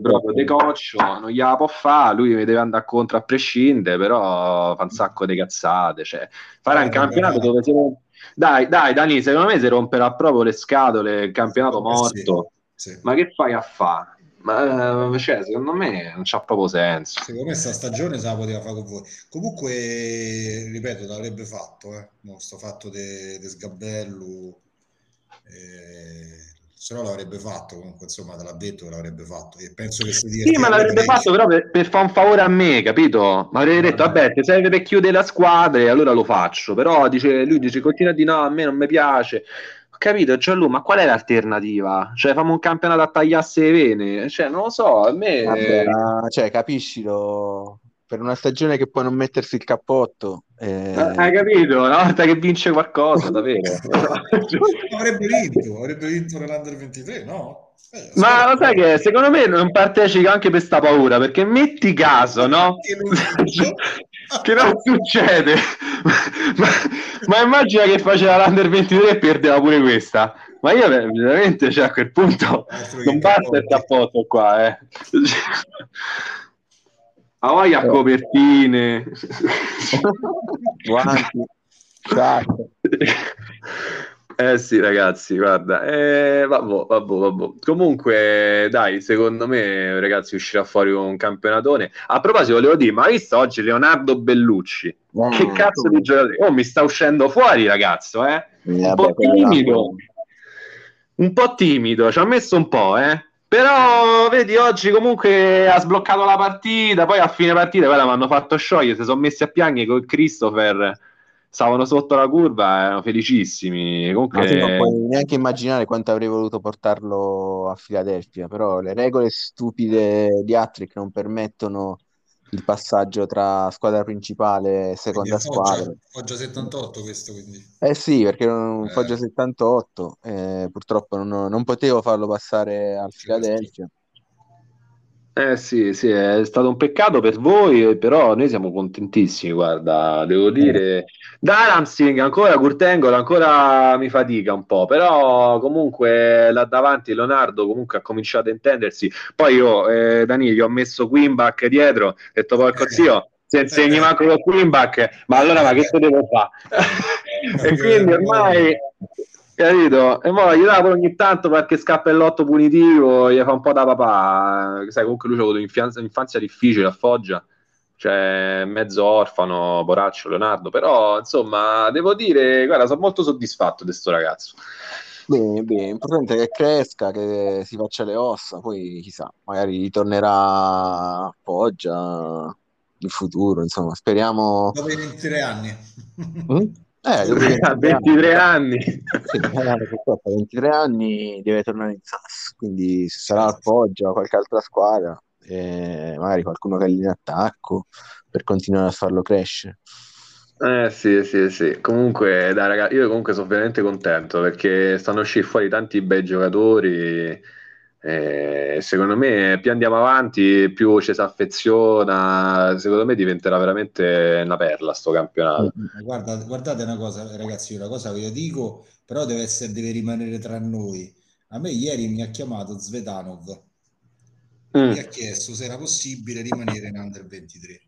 proprio decoccio, non gliela può fare, lui mi deve andare contro a prescindere, però fa un sacco di cazzate, cioè, farà un Eh, campionato vabbè. dove si rompe... Dai, dai, Dani, secondo me si romperà proprio le scatole, il campionato Eh, morto. Sì, sì. Ma che fai a fare? Ma, eh, cioè, secondo me non c'ha proprio senso. Secondo me sta stagione se la poteva fare con voi. Comunque, ripeto, l'avrebbe fatto, eh. No, sto fatto di Sgabellu, eh, se no l'avrebbe fatto, comunque insomma te l'ha detto che l'avrebbe fatto e penso che si Sì, ma l'avrebbe fatto però per, per fare un favore a me, capito? Ma avrebbe detto, vabbè, se serve per chiudere la squadra, e allora lo faccio. Però dice, lui dice, continua dire no, a me non mi piace. Ho capito, Gianlu, ma qual è l'alternativa? Cioè, famo un campionato a tagliarsi le vene? Cioè, non lo so, a me... Vabbè, ma- cioè, capiscilo, per una stagione che può non mettersi il cappotto, eh, Eh, Hai capito? Una volta che vince qualcosa, davvero. *laughs* avrebbe vinto, avrebbe vinto nell'Under 23, no? Eh, Ma lo sai che secondo me non partecipa anche per sta paura, perché metti caso, no? Che non *laughs* succede? *laughs* ma, ma immagina che faceva l'Under 23 e perdeva pure questa. Ma io ver- veramente, cioè, a quel punto non basta il cappotto. cappotto qua, eh. Voglia a copertine. *laughs* guanti. *laughs* Eh sì, ragazzi, guarda, eh, vabbè, vabbè, vabbè. Comunque, dai, secondo me, ragazzi, uscirà fuori un campionatone. A proposito, volevo dire, ma hai visto oggi Leonardo Bellucci? Che cazzo di giocatore? Oh, mi sta uscendo fuori, ragazzo, eh? Eh, Un po' timido. Un po' timido, ci ha messo un po', eh? Però, vedi, oggi comunque ha sbloccato la partita, poi a fine partita, guarda, mi hanno fatto sciogliere, si sono messi a piangere con Christopher, stavano sotto la curva, erano felicissimi. Comunque... Ma tu non puoi neanche immaginare quanto avrei voluto portarlo a Filadelfia, però le regole stupide di Attrick non permettono il passaggio tra squadra principale e seconda Foggia, squadra. Foggia 78 questo, quindi. Eh sì, perché un Eh. Foggia 78, eh, purtroppo non, non potevo farlo passare al Filadelfia. Eh sì, sì, è stato un peccato per voi, però noi siamo contentissimi, guarda, devo dire. Daramsing, ancora Kurtengol, ancora mi fatica un po', però comunque là davanti Leonardo comunque ha cominciato a intendersi. Poi io, eh, Dani, gli ho messo Quimback dietro, ho detto porco *laughs* zio, se insegni manco con Quimback, ma allora ma che te devo fare? *laughs* e quindi ormai... Capito? E poi gli dà pure ogni tanto qualche scappellotto punitivo, gli fa un po' da papà. Sai, comunque lui ha avuto un'infanzia infanzia difficile a Foggia, cioè mezzo orfano, poraccio Leonardo. Però, insomma, devo dire, guarda, sono molto soddisfatto di questo ragazzo. Bene, bene, l'importante è che cresca, che si faccia le ossa, poi chissà, magari ritornerà a Foggia in futuro, insomma, speriamo... Dopo i 23 anni. Mm? Eh, *laughs* A 23 anni. Sì, eh, purtroppo a 23 anni deve tornare in SAS, quindi se sarà al Foggia o qualche altra squadra, eh, magari qualcuno che è lì in attacco per continuare a farlo crescere. Eh sì, sì, sì. Comunque, dai, ragazzi, io comunque sono veramente contento perché stanno uscendo fuori tanti bei giocatori. E secondo me, più andiamo avanti, più ci si affeziona. Secondo me diventerà veramente una perla sto campionato. Guarda, guardate una cosa, ragazzi, una cosa che io dico, però deve, essere, deve rimanere tra noi. A me ieri mi ha chiamato Svetanov, mm. mi ha chiesto se era possibile rimanere in Under 23.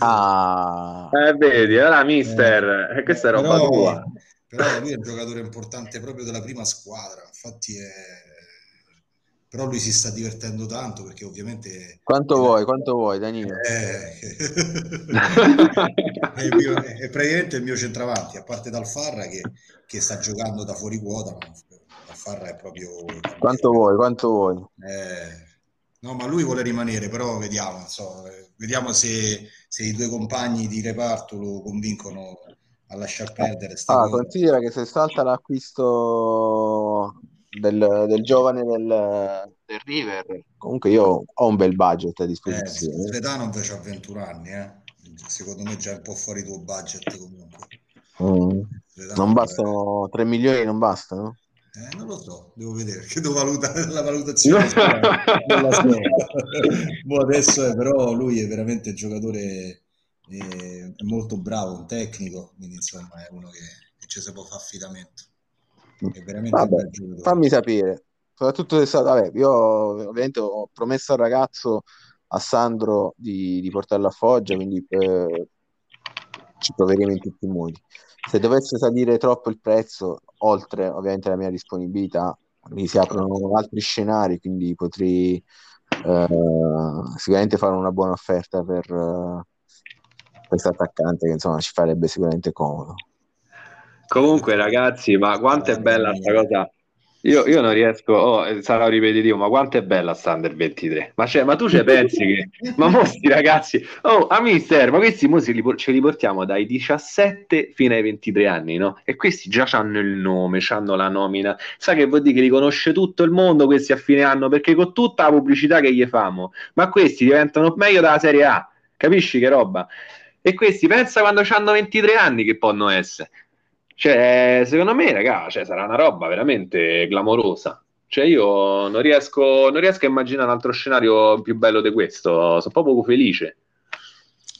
Ah, eh, vedi, allora mister, eh, questa è roba però, tua. Però lui è un giocatore importante proprio della prima squadra, infatti è... però lui si sta divertendo tanto perché ovviamente... Quanto è... vuoi, quanto vuoi Danilo? *laughs* È... è, mio, è, praticamente il mio centravanti, a parte dal Farra che, che sta giocando da fuori quota, ma Farra è proprio... Quanto vuoi, quanto vuoi? Eh... No, ma lui vuole rimanere, però vediamo, so, vediamo se, se, i due compagni di reparto lo convincono a lasciar perdere. Ah, considera che se salta l'acquisto del, del giovane del, del, River, comunque io ho un bel budget a disposizione. Eh, Svetanov ha 21 anni, eh. secondo me già è un po' fuori tuo budget comunque. Mm. Non bastano 3 milioni, non bastano? Eh, non lo so, devo vedere, che devo valutare la valutazione. non la so. boh, adesso è, però lui è veramente un giocatore eh, è molto bravo, un tecnico, quindi insomma è uno che, che ci si può fare affidamento. È veramente vabbè. Fammi sapere, soprattutto se stato, vabbè, io ovviamente ho promesso al ragazzo, a Sandro, di, di portarlo a Foggia, quindi eh, ci proveremo in tutti i modi se dovesse salire troppo il prezzo, oltre ovviamente la mia disponibilità, mi si aprono altri scenari, quindi potrei eh, sicuramente fare una buona offerta per uh, questo attaccante che insomma ci farebbe sicuramente comodo. Comunque ragazzi, ma quanto è bella questa cosa io, io, non riesco, oh, eh, sarà ripetitivo, ma quanto è bella Standard 23? Ma, cioè, ma tu ci pensi che, ma mostri ragazzi, oh, a mister, ma questi mo li, ce li portiamo dai 17 fino ai 23 anni, no? E questi già hanno il nome, hanno la nomina, sa che vuol dire che li conosce tutto il mondo questi a fine anno, perché con tutta la pubblicità che gli famo, ma questi diventano meglio della Serie A, capisci che roba? E questi, pensa quando hanno 23 anni che possono essere. Cioè, secondo me, raga, cioè, sarà una roba veramente clamorosa. Cioè, io non riesco, non riesco a immaginare un altro scenario più bello di questo. Sono proprio felice.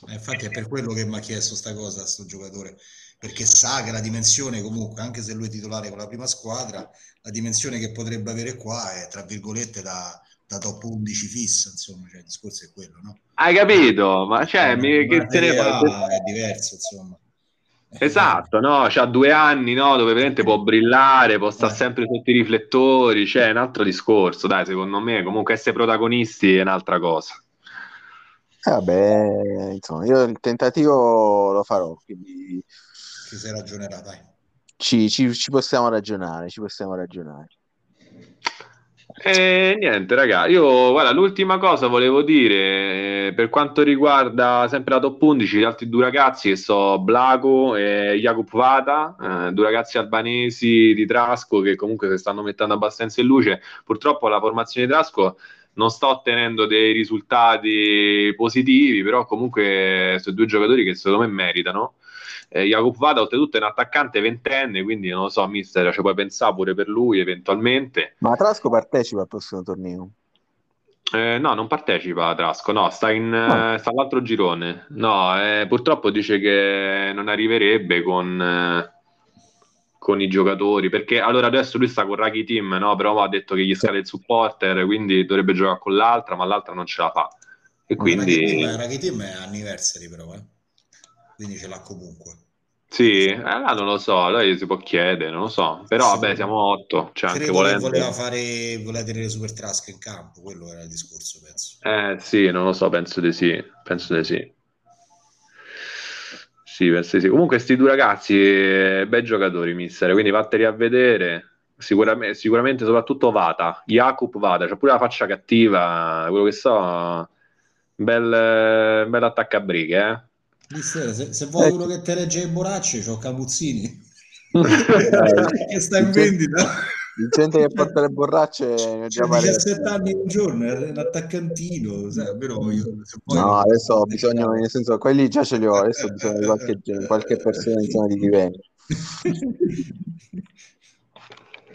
Eh, infatti, è per quello che mi ha chiesto sta cosa sto giocatore. Perché sa che la dimensione, comunque, anche se lui è titolare con la prima squadra, la dimensione che potrebbe avere qua è tra virgolette da, da top 11 fissa. Insomma, cioè, il discorso è quello, no? Hai capito? Ma cioè, mi, che te ne fa? È diverso, insomma. Esatto, no? C'ha due anni, no? Dove veramente può brillare, può stare eh. sempre sotto i riflettori, c'è cioè, un altro discorso, dai, secondo me, comunque essere protagonisti è un'altra cosa. Eh, vabbè, insomma, io il tentativo lo farò, quindi... Ci si ragionerà, dai. Ci, ci, ci possiamo ragionare, ci possiamo ragionare. E niente, raga, io guarda, l'ultima cosa volevo dire eh, per quanto riguarda sempre la top 11, gli altri due ragazzi che sono Blago e Jakub Vata, eh, due ragazzi albanesi di Trasco che comunque si stanno mettendo abbastanza in luce. Purtroppo la formazione di Trasco non sta ottenendo dei risultati positivi, però comunque sono due giocatori che secondo me meritano. Eh, Jakub Vada oltretutto è un attaccante ventenne, quindi non lo so, mister, ci puoi pensare pure per lui eventualmente. Ma Trasco partecipa al prossimo torneo? Eh, no, non partecipa a Trasco, no, sta, in, oh. sta all'altro girone. No, eh, purtroppo dice che non arriverebbe con, eh, con, i giocatori, perché allora adesso lui sta con Raghi Team, no? però ha detto che gli scade il supporter, quindi dovrebbe giocare con l'altra, ma l'altra non ce la fa. E quindi... Raghi Team è anniversary però, eh quindi ce l'ha comunque. Sì, eh, non lo so, lei si può chiedere, non lo so, però sì. vabbè siamo otto, cioè anche volendo... voleva fare, voleva tenere Super Trask in campo, quello era il discorso, penso. Eh sì, non lo so, penso di sì, penso di sì. Sì, penso di sì. Comunque questi due ragazzi, eh, bei giocatori, mister, quindi vatteli a vedere. Sicuramente, sicuramente soprattutto Vata, Jakub Vata, c'ha pure la faccia cattiva, quello che so, bel, bel attaccabrighe, eh se, se vuoi uno che te regge i boracci, c'ho Camuzzini che sta in vendita. gente che porta le borracce ne ho già C'ha 17 anni un giorno, è un attaccantino, sai, però io, No, adesso ho bisogno, nel senso, quelli già ce li ho, adesso ho bisogno di qualche, *laughs* qualche persona insomma, di livello.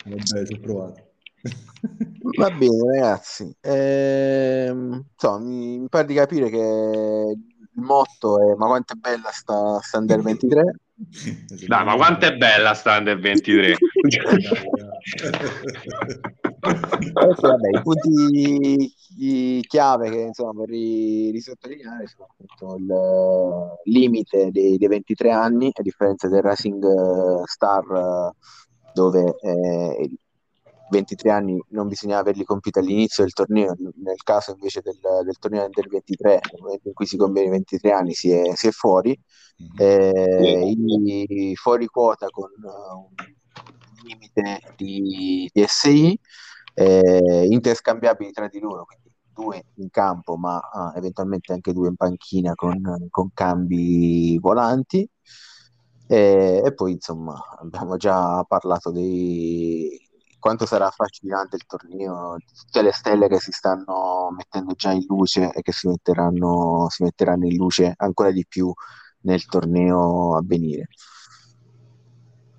Vabbè, ci ho provato. Va bene, ragazzi. Ehm, insomma, mi, mi pare di capire che il motto è ma quanto è bella sta, sta Under 23. Dai, ma quanto è bella sta Under 23. Adesso, vabbè, i punti i chiave che insomma vorrei risottolineare sono appunto il eh, limite dei, dei 23 anni, a differenza del Racing eh, Star eh, dove eh, 23 anni non bisognava averli compiuti all'inizio del torneo, nel caso invece del, del torneo Under 23, nel momento in cui si compiono i 23 anni si è, si è fuori, eh, i fuori quota con uh, un limite di, di SI eh, interscambiabili tra di loro, quindi due in campo, ma ah, eventualmente anche due in panchina con, con cambi volanti. E, e, poi insomma abbiamo già parlato di quanto sarà affascinante il torneo, tutte le stelle che si stanno mettendo già in luce e che si metteranno, si metteranno in luce ancora di più nel torneo a venire.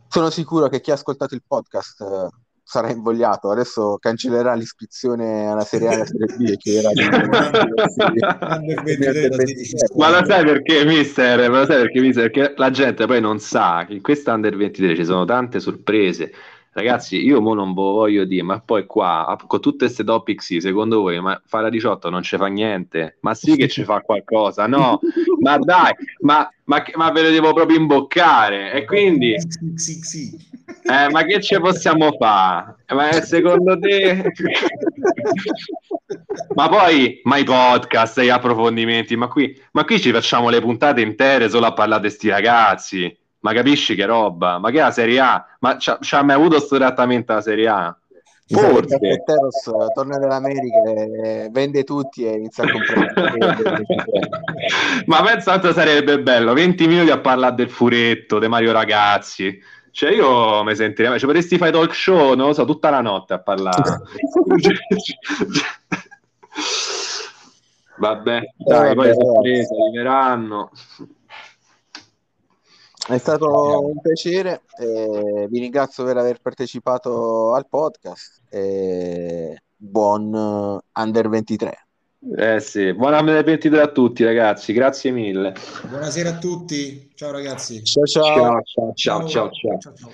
Sono sicuro che chi ha ascoltato il podcast eh, sarà invogliato, adesso cancellerà l'iscrizione alla Serie A e alla Serie B e chiederà *laughs* *laughs* Ma lo sai perché, mister? Ma lo sai perché, mister? Perché la gente poi non sa che in questa Under 23 ci sono tante sorprese Ragazzi, io mo non voglio dire, ma poi qua, con tutte queste topic sì, secondo voi, ma fare 18 non ci fa niente? Ma sì che ci fa qualcosa, no? *laughs* ma dai, ma, ma, ma, ve lo devo proprio imboccare, e quindi... Sì, sì, sì. Eh, ma che ci possiamo fare? Ma secondo te... ma poi, ma i podcast, gli approfondimenti, ma qui, ma qui ci facciamo le puntate intere solo a parlare di sti ragazzi ma capisci che roba? Ma che è la Serie A? Ma ci ha mai avuto questo trattamento alla Serie A? Forse Teros torna dall'America, vende tutti e inizia a comprare. *laughs* ma pensa quanto sarebbe bello 20 minuti a parlare del furetto, di Mario Ragazzi. Cioè, io mi sentirei, cioè, potresti fare talk show, non lo so, tutta la notte a parlare. *laughs* Vabbè, dai, poi le sorprese arriveranno. È stato un piacere, eh, vi ringrazio per aver partecipato al podcast e buon Under 23. Eh sì, buon Under 23 a tutti ragazzi, grazie mille. Buonasera a tutti, ciao ragazzi. ciao ciao ciao ciao ciao. ciao, ciao. ciao,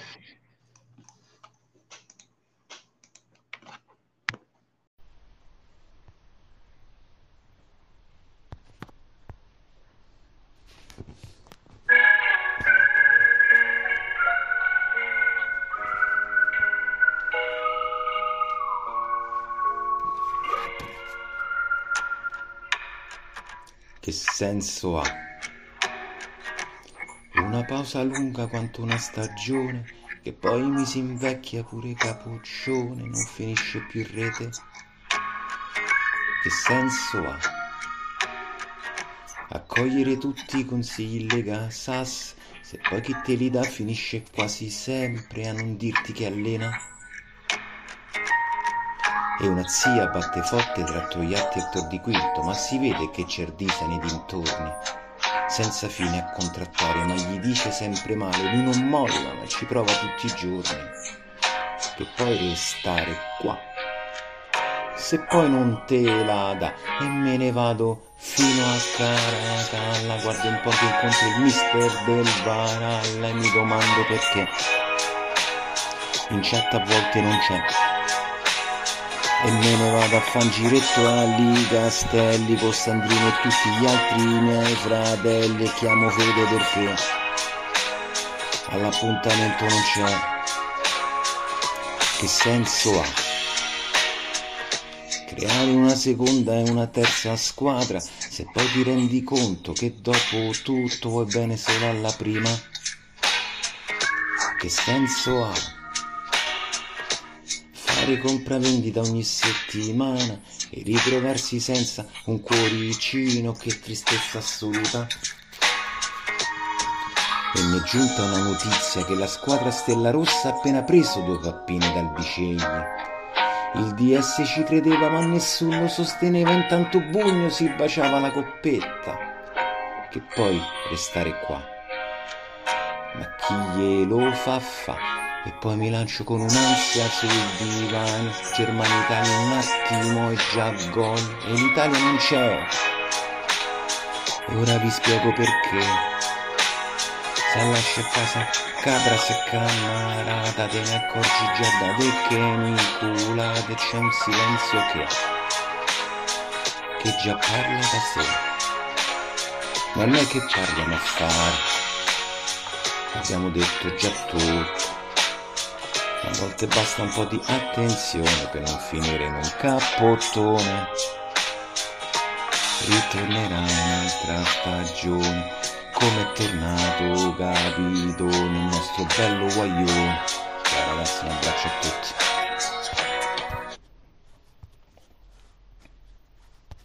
Che senso ha? Una pausa lunga quanto una stagione, che poi mi si invecchia pure capoccione, non finisce più in rete. Che senso ha? Accogliere tutti i consigli lega sas, se poi chi te li dà finisce quasi sempre a non dirti che allena e una zia batte forte tra Troiatti e Tor di Quinto, ma si vede che Cerdisa nei dintorni, senza fine a contrattare, ma gli dice sempre male, lui non molla, ma ci prova tutti i giorni, che puoi restare qua. Se poi non te la dà e me ne vado fino a Caracalla, guardo un po' che incontro il mister del Varalla e mi domando perché. In chat a volte non c'è e me ne vado a fan giretto a Castelli con Sandrino e tutti gli altri miei fratelli e chiamo Fede perché all'appuntamento non c'è. Che senso ha creare una seconda e una terza squadra se poi ti rendi conto che dopo tutto vuoi bene solo alla prima? Che senso ha fare compravendita ogni settimana e ritrovarsi senza un cuoricino, che tristezza assoluta. e mi è giunta una notizia che la squadra Stella Rossa ha appena preso due pappine dal Bicegli. Il DS ci credeva ma nessuno sosteneva, intanto Bugno si baciava la coppetta. Che poi restare qua. Ma chi glielo fa fa? E poi mi lancio con un'ansia sul divano. Germania-Italia un attimo e già gol. E l'Italia non c'è. E ora vi spiego perché. Se lascia a casa cabra se camarata te ne accorgi già da te che mi culate c'è un silenzio che che già parla da sé ma non è che parliamo a fare abbiamo detto già tutto a volte basta un po' di attenzione per non finire in un cappottone ritornerà un'altra stagione come è tornato capito nel nostro bello guaglione. Ciao ragazzi un abbraccio a tutti